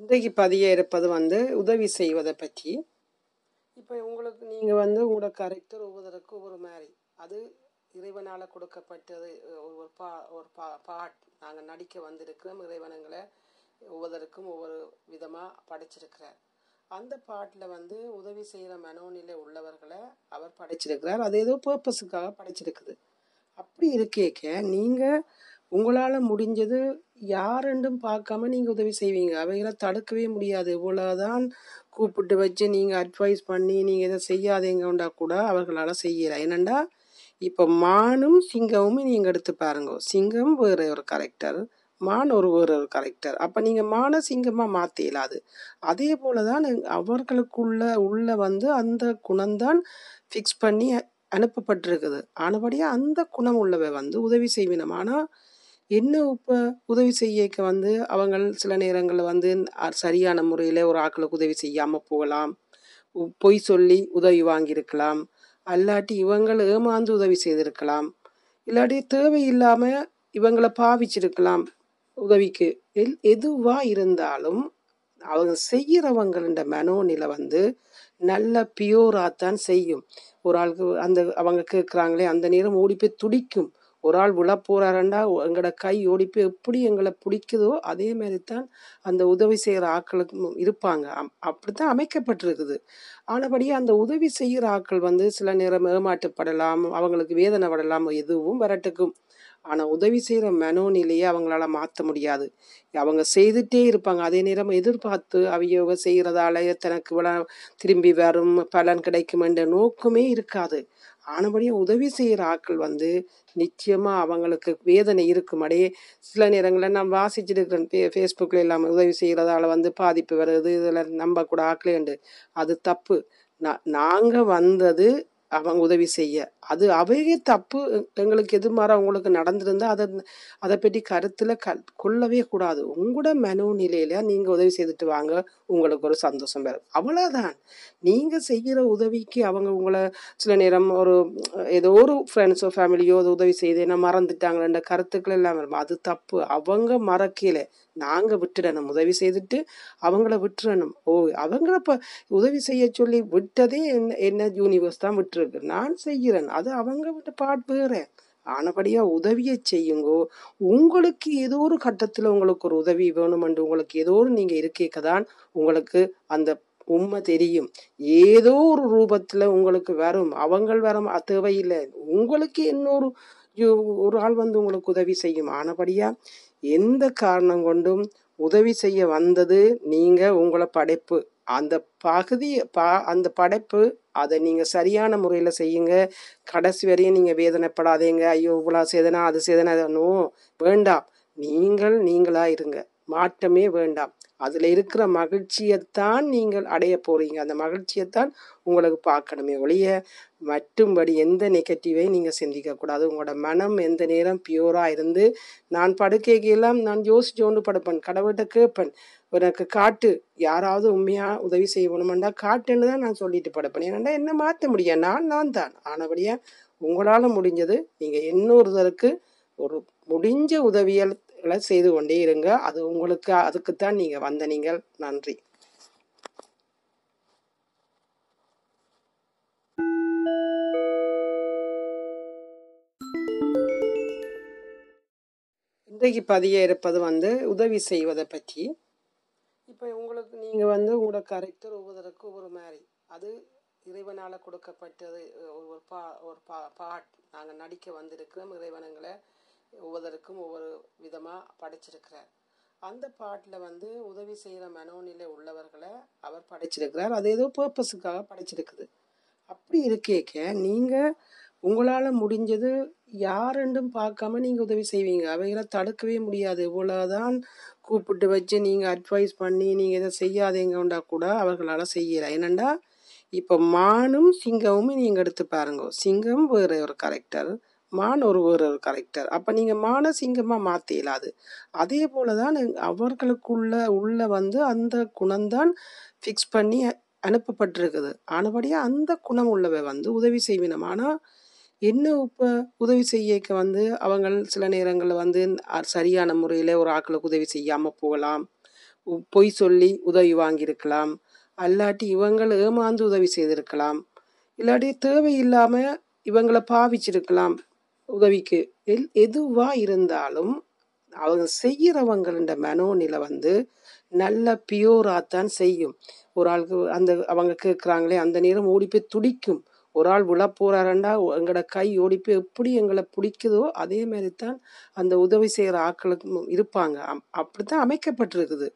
இன்றைக்கு பதிய இருப்பது வந்து உதவி செய்வதை பற்றி. இப்போ உங்களுக்கு நீங்கள் வந்து உங்களோட கரெக்டர் ஒவ்வொருத்தருக்கும் ஒவ்வொரு மாதிரி. அது இறைவனால் கொடுக்கப்பட்டது ஒரு பா ஒரு பா பாட் நாங்கள் நடிக்க வந்திருக்கிறோம் இறைவனுங்களை ஒவ்வொருத்தருக்கும் ஒவ்வொரு விதமாக படைச்சிருக்கிறார். அந்த பாட்டில் வந்து உதவி செய்கிற மனோநிலை உள்ளவர்களை அவர் படைச்சிருக்கிறார். அது ஏதோ பர்பஸுக்காக படைச்சிருக்குது. அப்படி இருக்கேக்க நீங்கள் உங்களால் முடிஞ்சது யாரெண்டும் பார்க்காம நீங்கள் உதவி செய்வீங்க? அவைகளை தடுக்கவே முடியாது. இவ்வளோதான் கூப்பிட்டு வச்சு நீங்கள் அட்வைஸ் பண்ணி நீங்கள் இதை செய்யாதீங்கண்டா கூட அவர்களால் செய்யலை. ஏனண்டா இப்போ மானும் சிங்கமும் நீங்கள் எடுத்து பாருங்க. சிங்கம் வேறு ஒரு கரெக்டர் மான் ஒரு வேறு ஒரு கரெக்டர் அப்போ நீங்கள் மான சிங்கமாக மாற்ற இயலாது. அதே போல் தான் அவர்களுக்குள்ள உள்ள வந்து அந்த குணம்தான் ஃபிக்ஸ் பண்ணி அனுப்பப்பட்டிருக்குது. ஆனபடியாக அந்த குணம் உள்ளவை வந்து உதவி செய்வினம் ஆனால் என்ன இப்போ உதவி செய்யக்க வந்து அவங்க சில நேரங்களில் வந்து சரியான முறையில் ஒரு ஆட்களுக்கு உதவி செய்யாமல் போகலாம். உ- பொய் சொல்லி உதவி வாங்கியிருக்கலாம். அல்லாட்டி இவங்கள் ஏமாந்து உதவி செய்திருக்கலாம். இல்லாட்டி தேவையில்லாமல் இவங்களை பாவிச்சிருக்கலாம் உதவிக்கு. எல் எதுவாக இருந்தாலும் அவங்க செய்கிறவங்கள மனோநிலை வந்து நல்ல பியூராக தான் செய்யும். ஒரு ஆளுக்கு அந்த அவங்க கேட்குறாங்களே அந்த நேரம் ஓடி போய் துடிக்கும். ஒரு ஆள் விழ போறாருண்டா எங்களோட கை ஓடிப்பு எப்படி எங்களை பிடிக்குதோ அதே மாதிரி தான் அந்த உதவி செய்கிற ஆட்களுக்கு இருப்பாங்க. அப்படி அப்படித்தான் அமைக்கப்பட்டிருக்குது. ஆனபடியே அந்த உதவி செய்கிற ஆட்கள் வந்து சில நேரம் ஏமாற்றப்படலாம் அவங்களுக்கு வேதனை படலாம் எதுவும் வரட்டுக்கும். ஆனால் உதவி செய்கிற மனோநிலையை அவங்களால மாற்ற முடியாது. அவங்க செய்துட்டே இருப்பாங்க. அதே நேரம் எதிர்பார்த்து அவங்க செய்கிறதால தனக்கு திரும்பி வரும் பலன் கிடைக்கும் என்ற நோக்கமே இருக்காது. ஆனபடியாக உதவி செய்கிற ஆட்கள் வந்து நிச்சயமாக அவங்களுக்கு வேதனை இருக்கும். அடையே சில நேரங்களில் நான் வாசிச்சுட்டு இருக்கிறேன் ஃபே ஃபேஸ்புக்கில் எல்லாம் உதவி செய்கிறதால வந்து பாதிப்பு வருது. இதில் நம்பக்கூட ஆக்கலேண்டு அது தப்பு. நான் நாங்கள் வந்தது அவங்க உதவி செய்ய. அது அவையே தப்பு. எங்களுக்கு எதிர்மாற உங்களுக்கு நடந்திருந்தா அதை அதை பற்றி கருத்தில் க கொள்ளவே கூடாது. உங்களோட மனோநிலையில நீங்கள் உதவி செய்துட்டு வாங்க. உங்களுக்கு ஒரு சந்தோஷம் வரும். அவ்வளோதான் நீங்கள் செய்கிற உதவிக்கு அவங்க உங்களை சில நேரம் ஒரு ஏதோ ஒரு ஃப்ரெண்ட்ஸோ ஃபேமிலியோ அது உதவி செய்து என்ன மறந்துட்டாங்களேன்ற கருத்துக்கள் எல்லாம் வரும். அது தப்பு. அவங்க மறக்கல நாங்கள் விட்டுடணும். உதவி செய்துட்டு அவங்கள விட்டுறணும். ஓ அவங்கள இப்போ உதவி செய்ய சொல்லி விட்டதே என்ன என்ன யூனிவர்ஸ் தான் விட்டுருக்கு. நான் செய்கிறேன். அது அவங்க விட்டு பாட் வேறேன் ஆனபடியாக உதவியை செய்யுங்கோ. உங்களுக்கு ஏதோ ஒரு கட்டத்தில் உங்களுக்கு ஒரு உதவி வேணுமென்று உங்களுக்கு ஏதோ ஒரு நீங்கள் இருக்கேக்க தான் உங்களுக்கு அந்த உண்மை தெரியும். ஏதோ ஒரு ரூபத்தில் உங்களுக்கு வரும். அவங்கள் வரும் தேவையில்லை. உங்களுக்கு இன்னொரு ஒரு ஆள் வந்து உங்களுக்கு உதவி செய்யும். ஆனபடியாக எந்த காரணம் கொண்டும் உதவி செய்ய வந்தது நீங்கள் உங்களை படைப்பு? அந்த பகுதி பா அந்த படைப்பு அதை நீங்கள் சரியான முறையில் செய்யுங்க. கடைசி வரையும் நீங்கள் வேதனைப்படாதீங்க. ஐயோ இவ்வளோ சேதனா அது சேதனா நோ வேண்டாம். நீங்கள் நீங்களாக இருங்க. மாற்றமே வேண்டாம். அதில் இருக்கிற மகிழ்ச்சியைத்தான் நீங்கள் அடைய போகிறீங்க அந்த மகிழ்ச்சியைத்தான் உங்களுக்கு பார்க்கணுமே ஒழிய மட்டும்படி எந்த நெகட்டிவையும் நீங்கள் சிந்திக்கக்கூடாது உங்களோட மனம் எந்த நேரம் பியூராக இருந்து நான் படுக்கைக்கெல்லாம் நான் யோசிச்சு கொண்டு படுப்பேன். கடவுள்கிட்ட கேட்பேன். எனக்கு காட்டு. யாராவது உண்மையாக உதவி செய்யணுமெண்டா காட்டுன்னு தான் நான் சொல்லிட்டு படுப்பேன். ஏன்னா என்ன மாற்ற முடியும்? நான் நான் தான். ஆனபடியாக உங்களால் முடிஞ்சது நீங்கள் இன்னொருத்தருக்கு ஒரு முடிஞ்ச உதவியல் செய்து கொண்டே இருங்க. அது உங்களுக்கு அதுக்குத்தான் நீங்கள் வந்த நீங்கள். நன்றி. இன்றைக்கு பதிய இருப்பது வந்து உதவி செய்வதை பற்றி. இப்போ உங்களுக்கு நீங்கள் வந்து உங்களோட கரெக்டர் ஒவ்வொருக்கு ஒவ்வொரு மாதிரி. அது இறைவனால் கொடுக்கப்பட்டது. ஒரு ஒரு பா ஒரு பா பாட் நாங்கள் நடிக்க வந்திருக்கிறோம் இறைவனுங்களை. ஒவ்வொருத்தருக்கும் ஒவ்வொரு விதமாக படைச்சிருக்கிறார். அந்த பாட்டில் வந்து உதவி செய்கிற மனோநிலை உள்ளவர்களை அவர் படைச்சிருக்கிறார். அது ஏதோ பர்பஸுக்காக படைச்சிருக்குது. அப்படி இருக்கேக்க நீங்கள் உங்களால் முடிஞ்சது யாரெண்டும் பார்க்காம நீங்கள் உதவி செய்வீங்க. அவைகளை தடுக்கவே முடியாது. இவ்வளோதான் கூப்பிட்டு வச்சு நீங்கள் அட்வைஸ் பண்ணி நீங்கள் இதை செய்யாதீங்கண்டா கூட அவர்களால் செய்யலை. ஏனண்டா இப்போ மானும் சிங்கமும் நீங்கள் எடுத்து பாருங்க. சிங்கம் வேறு ஒரு கரெக்டர் மான் ஒரு ஒரு கரெக்டர் அப்போ நீங்கள் மான சிங்கமாக மாற்ற இயலாது. அதே போல தான் அவர்களுக்குள்ள உள்ள வந்து அந்த குணம்தான் ஃபிக்ஸ் பண்ணி அனுப்பப்பட்டிருக்குது. ஆனபடியாக அந்த குணம் உள்ளவை வந்து உதவி செய்வினம். ஆனால் என்ன இப்போ உதவி செய்யக்க வந்து அவங்க சில நேரங்களில் வந்து சரியான முறையில் ஒரு ஆக்களுக்கு உதவி செய்யாமல் போகலாம். உ- பொய் சொல்லி உதவி வாங்கியிருக்கலாம். அல்லாட்டி இவங்கள் ஏமாந்து உதவி செய்திருக்கலாம். இல்லாட்டி தேவையில்லாம இவங்களை பாவிச்சிருக்கலாம். உதவிக்கு. எல் எதுவா இருந்தாலும் அவங்க செய்கிறவங்கள மனோநிலை வந்து நல்ல பியூராக தான் செய்யும். ஒரு ஆளுக்கு அந்த அவங்க கேட்குறாங்களே அந்த நேரம் ஓடி போய் துடிக்கும். ஒரு ஆள் விழ போறாருண்டா எங்களோட கை ஓடி போய் எப்படி எங்களை பிடிக்குதோ அதே மாதிரி தான் அந்த உதவி செய்கிற ஆட்களுக்கு இருப்பாங்க. அப்படி அப்படித்தான் அமைக்கப்பட்டிருக்குது.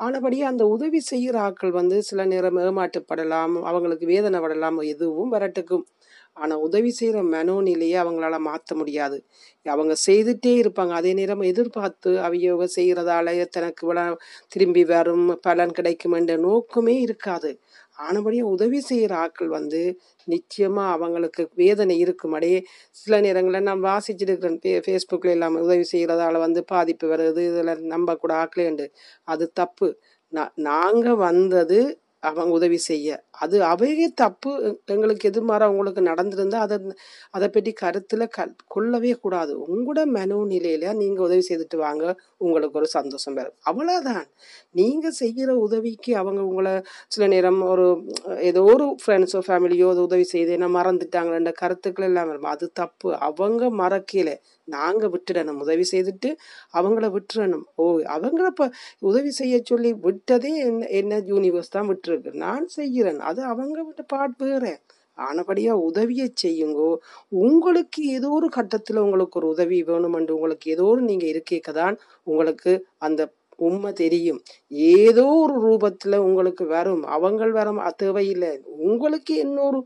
ஆனபடியே அந்த உதவி செய்கிற ஆட்கள் வந்து சில நேரம் ஏமாற்றப்படலாம் அவங்களுக்கு வேதனை படலாம் எதுவும் வரட்டுக்கும். ஆனால் உதவி செய்கிற மனோநிலையை அவங்களால மாற்ற முடியாது. அவங்க செய்துட்டே இருப்பாங்க. அதே நேரம் எதிர்பார்த்து அவியோக செய்கிறதால தனக்கு இவ்வளவு திரும்பி வரும் பலன் கிடைக்கும் என்ற நோக்கமே இருக்காது. ஆனபடியும் உதவி செய்கிற ஆட்கள் வந்து நிச்சயமாக அவங்களுக்கு வேதனை இருக்கும். அடையே சில நேரங்களில் நான் வாசிச்சுட்டு இருக்கிறேன் ஃபே ஃபேஸ்புக்கில் எல்லாம் உதவி செய்கிறதால வந்து பாதிப்பு வருது. இதில் நம்பக்கூட ஆக்கலேண்டு அது தப்பு. நான் நாங்கள் வந்தது அவங்க உதவி செய்ய. அது அவையே தப்பு எங்களுக்கு எதிர்மாற அவங்களுக்கு நடந்திருந்தா அதை அதை பற்றி கருத்தில் க கொள்ளவே கூடாது. உங்களோட மனோநிலையில நீங்கள் உதவி செய்துட்டு வாங்க. உங்களுக்கு ஒரு சந்தோஷம் வரும். அவ்வளோதான் நீங்கள் செய்கிற உதவிக்கு அவங்க உங்களை சில நேரம் ஒரு ஏதோ ஒரு ஃப்ரெண்ட்ஸோ ஃபேமிலியோ அது உதவி செய்து என்ன மறந்துட்டாங்கன்ற கருத்துக்கள் எல்லாம் வரும். அது தப்பு. அவங்க மறக்கல நாங்கள் விட்டுடணும். உதவி செய்துட்டு அவங்கள விட்டுறணும். ஓ அவங்கள இப்போ உதவி செய்ய சொல்லி விட்டதே என்ன என்ன யூனிவர்ஸ் தான் விட்டுருக்கு. நான் செய்கிறேன். அது அவங்க விட்டு பாட் வேற. ஆனபடியாக உதவியை செய்யுங்கோ. உங்களுக்கு ஏதோ ஒரு கட்டத்தில் உங்களுக்கு ஒரு உதவி வேணுமென்று உங்களுக்கு ஏதோ ஒரு நீங்கள் இருக்கேக்க தான் உங்களுக்கு அந்த உண்மை தெரியும். ஏதோ ஒரு ரூபத்தில் உங்களுக்கு வரும். அவங்கள் வர தேவையில்லை. உங்களுக்கு இன்னொரு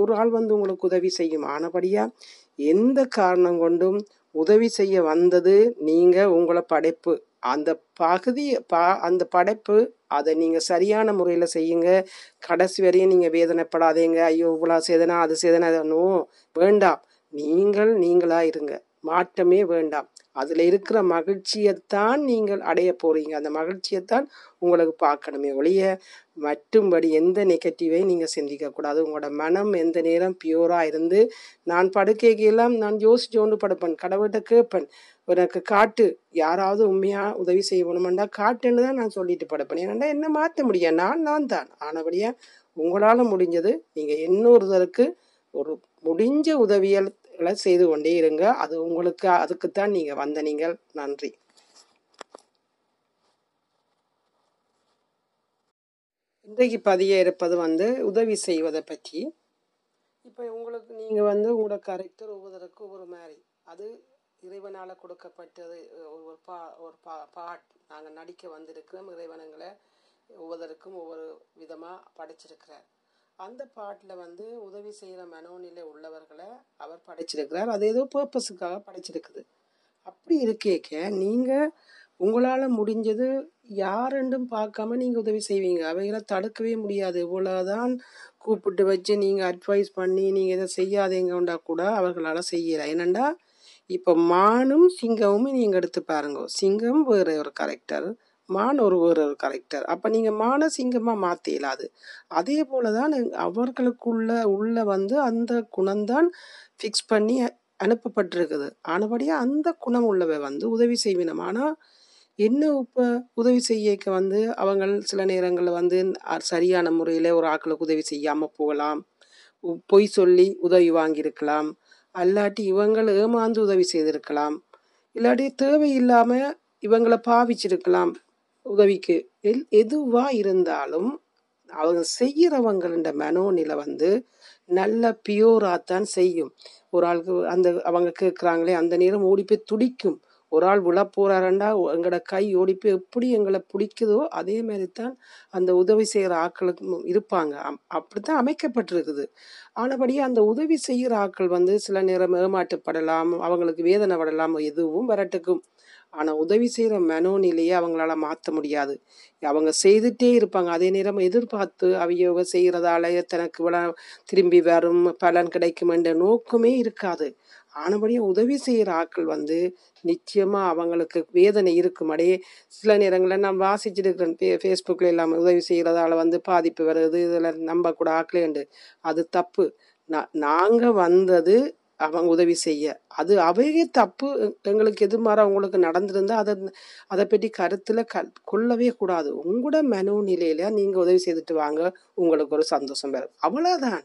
ஒரு ஆள் வந்து உங்களுக்கு உதவி செய்யும். ஆனபடியாக எந்த காரணம் கொண்டும் உதவி செய்ய வந்தது நீங்கள் உங்களை படைப்பு? அந்த பகுதி பா அந்த படைப்பு அதை நீங்கள் சரியான முறையில் செய்யுங்க. கடைசி வரையும் நீங்கள் வேதனைப்படாதீங்க. ஐயோ இவ்வளோ சேதனா அது சேதனா நோ வேண்டாம். நீங்கள் நீங்களாக இருங்க. மாற்றமே வேண்டாம். அதில் இருக்கிற மகிழ்ச்சியைத்தான் நீங்கள் அடைய போகிறீங்க அந்த மகிழ்ச்சியைத்தான் உங்களுக்கு பார்க்கணுமே ஒழிய மட்டும்படி எந்த நெகட்டிவையும் நீங்கள் சிந்திக்கக்கூடாது உங்களோட மனம் எந்த நேரம் பியூராக இருந்து நான் படுக்கைக்கெல்லாம் நான் யோசிச்சு ஒன்று படுப்பேன் கடவுள்கிட்ட கேட்பேன் எனக்கு காட்டு யாராவது உண்மையாக உதவி செய்யணுமெண்டா காட்டுன்னு தான் நான் சொல்லிட்டு படுப்பேன். ஏன்னா என்ன மாற்ற முடியும்? நான் நான் தான். ஆனபடியாக உங்களால் முடிஞ்சது நீங்கள் இன்னொருத்தருக்கு ஒரு முடிஞ்ச உதவியல்களை செய்து கொண்டே இருங்க. அது உங்களுக்கு அதுக்குத்தான் நீங்கள் வந்த நீங்கள். நன்றி. இன்றைக்கு பதிய இருப்பது வந்து உதவி செய்வதை பற்றி. இப்போ உங்களுக்கு நீங்கள் வந்து உங்களோட கரெக்டர் ஒவ்வொருத்தருக்கும் ஒவ்வொரு மாதிரி. அது இறைவனால் கொடுக்கப்பட்டது. ஒரு பா ஒரு பா பாட் நாங்கள் நடிக்க வந்திருக்கிறோம். இறைவனங்களை ஒவ்வொருத்தருக்கும் ஒவ்வொரு விதமாக படைச்சிருக்கிறார். அந்த பாட்டில் வந்து உதவி செய்கிற மனோநிலை உள்ளவர்களை அவர் படைச்சிருக்கிறார். அது ஏதோ பர்பஸுக்காக படைச்சிருக்குது. அப்படி இருக்கேக்க நீங்கள் உங்களால் முடிஞ்சது யாரெண்டும் பார்க்காம நீங்கள் உதவி செய்வீங்க. அவைகளை தடுக்கவே முடியாது. இவ்வளோதான் கூப்பிட்டு வச்சு நீங்கள் அட்வைஸ் பண்ணி நீங்கள் இதை செய்யாதீங்கண்டா கூட அவர்களால் செய்யலை. ஏனண்டா இப்போ மானும் சிங்கமும் நீங்கள் எடுத்து பாருங்க. சிங்கம் வேறு ஒரு கரெக்டர் மான் ஒரு ஒரு கரெக்டர் அப்போ நீங்கள் மானை சிங்கமாக மாற்ற இயலாது. அதே போல தான் அவர்களுக்குள்ள உள்ள வந்து அந்த குணம்தான் ஃபிக்ஸ் பண்ணி அனுப்பப்பட்டிருக்குது. ஆனபடியாக அந்த குணம் உள்ளவை வந்து உதவி செய்வினம். ஆனால் என்ன இப்போ உதவி செய்யக்க வந்து அவங்க சில நேரங்களில் வந்து சரியான முறையில் ஒரு ஆட்களுக்கு உதவி செய்யாமல் போகலாம். உ- பொய் சொல்லி உதவி வாங்கியிருக்கலாம். அல்லாட்டி இவங்கள் ஏமாந்து உதவி செய்திருக்கலாம். இல்லாட்டி தேவையில்லாமல் இவங்களை பாவிச்சிருக்கலாம். உதவிக்கு. எல் எதுவாக இருந்தாலும் அவங்க செய்கிறவங்கள மனோநிலை வந்து நல்ல பியூராக தான் செய்யும். ஒரு ஆளுக்கு அந்த அவங்க கேட்குறாங்களே அந்த நேரம் ஓடி போய் துடிக்கும். ஒரு ஆள் விழ போறாருண்டா எங்களோட கை ஓடி எப்படி எங்களை பிடிக்குதோ அதே மாதிரி தான் அந்த உதவி செய்கிற ஆட்களுக்கு இருப்பாங்க. அப்படி அப்படித்தான் அமைக்கப்பட்டிருக்குது. ஆனபடியே அந்த உதவி செய்கிற ஆட்கள் வந்து சில நேரம் ஏமாற்றப்படலாம் அவங்களுக்கு வேதனை படலாம் எதுவும் வரட்டுக்கும். ஆனால் உதவி செய்கிற மனோநிலையை அவங்களால மாற்ற முடியாது. அவங்க செய்துட்டே இருப்பாங்க. அதே நேரம் எதிர்பார்த்து அவங்க செய்கிறதால தனக்கு திரும்பி வரும் பலன் கிடைக்கும் என்ற நோக்கமே இருக்காது. ஆனபடியும் உதவி செய்கிற ஆட்கள் வந்து நிச்சயமாக அவங்களுக்கு வேதனை இருக்கும். அடையே சில நேரங்களில் நான் வாசிச்சுட்டு இருக்கிறேன் ஃபே ஃபேஸ்புக்கில் இல்லாமல் உதவி செய்கிறதால வந்து பாதிப்பு வருது. இதில் நம்பக்கூட ஆக்கலேண்டு அது தப்பு. நான் நாங்கள் வந்தது அவங்க உதவி செய்ய. அது அவையே தப்பு. எங்களுக்கு எதிர்மாறா உங்களுக்கு நடந்திருந்தா அதை அதை பற்றி கருத்தில் க கொள்ளவே கூடாது. உங்களோட மனோநிலையில நீங்கள் உதவி செய்துட்டு வாங்க. உங்களுக்கு ஒரு சந்தோஷம் வரும். அவ்வளோதான்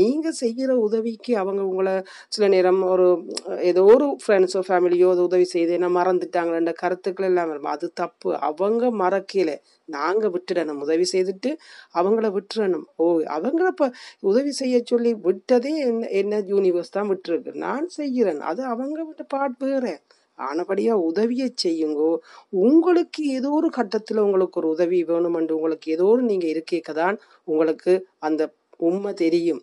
நீங்கள் செய்கிற உதவிக்கு அவங்க உங்களை சில நேரம் ஒரு ஏதோ ஒரு ஃப்ரெண்ட்ஸோ ஃபேமிலியோ அது உதவி செய்து என்ன மறந்துட்டாங்களேன்ற கருத்துக்கள் எல்லாம் வரும். அது தப்பு. அவங்க மறக்கல நாங்கள் விட்டுடணும். உதவி செய்துட்டு அவங்கள விட்டுறணும். ஓ அவங்கள இப்போ உதவி செய்ய சொல்லி விட்டதே என்ன என்ன யூனிவர்ஸ் தான் விட்டுருக்கு. நான் செய்கிறேன். அது அவங்க விட்டு பாட் வேற. ஆனபடியாக உதவியை செய்யுங்கோ. உங்களுக்கு ஏதோ ஒரு கட்டத்தில் உங்களுக்கு ஒரு உதவி வேணுமென்று உங்களுக்கு ஏதோ ஒரு நீங்கள் இருக்கேக்க தான் உங்களுக்கு அந்த உண்மை தெரியும்.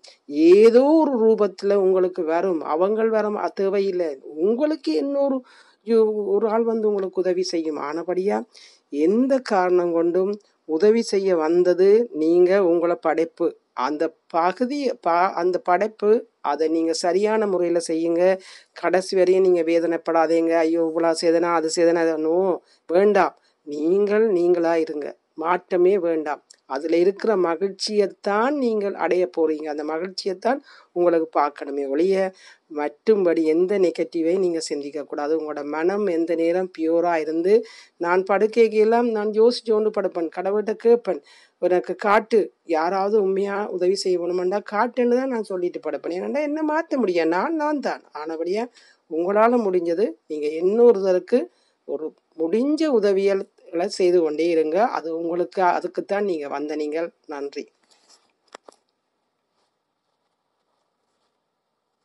ஏதோ ஒரு ரூபத்தில் உங்களுக்கு வரும். அவங்கள் வரும் தேவையில்லை. உங்களுக்கு இன்னொரு ஒரு ஆள் வந்து உங்களுக்கு உதவி செய்யும். ஆனபடியாக எந்த காரணம் கொண்டும் உதவி செய்ய வந்தது நீங்கள் உங்களை படைப்பு? அந்த பகுதி பா அந்த படைப்பு அதை நீங்கள் சரியான முறையில் செய்யுங்க. கடைசி வரையும் நீங்கள் வேதனைப்படாதீங்க. ஐயோ இவ்வளோ சேதனா அது சேதனா நோ வேண்டாம். நீங்கள் நீங்களாக இருங்க மாற்றமே வேண்டாம். அதில் இருக்கிற மகிழ்ச்சியைத்தான் நீங்கள் அடைய போகிறீங்க அந்த மகிழ்ச்சியைத்தான் உங்களுக்கு பார்க்கணுமே ஒழிய மட்டும்படி எந்த நெகட்டிவை நீங்கள் சிந்திக்கக்கூடாது உங்களோட மனம் எந்த நேரம் பியூராக இருந்து நான் படுக்கைக்கெல்லாம் நான் யோசிச்சு கொண்டு படுப்பேன் கடவுள்கிட்ட கேட்பேன் எனக்கு காட்டு யாராவது உண்மையாக உதவி செய்யணுமெண்டா காட்டுன்னு தான் நான் சொல்லிட்டு படுப்பேன். ஏன்னா என்ன மாற்ற முடியும்? நான் நான் தான். ஆனபடியாக உங்களால் முடிஞ்சது நீங்கள் இன்னொருத்தருக்கு ஒரு முடிஞ்ச உதவியல் செய்து கொண்டே இருங்க. அது உங்களுக்கு அதுக்குத்தான் நீங்கள் வந்த நீங்கள் நன்றி.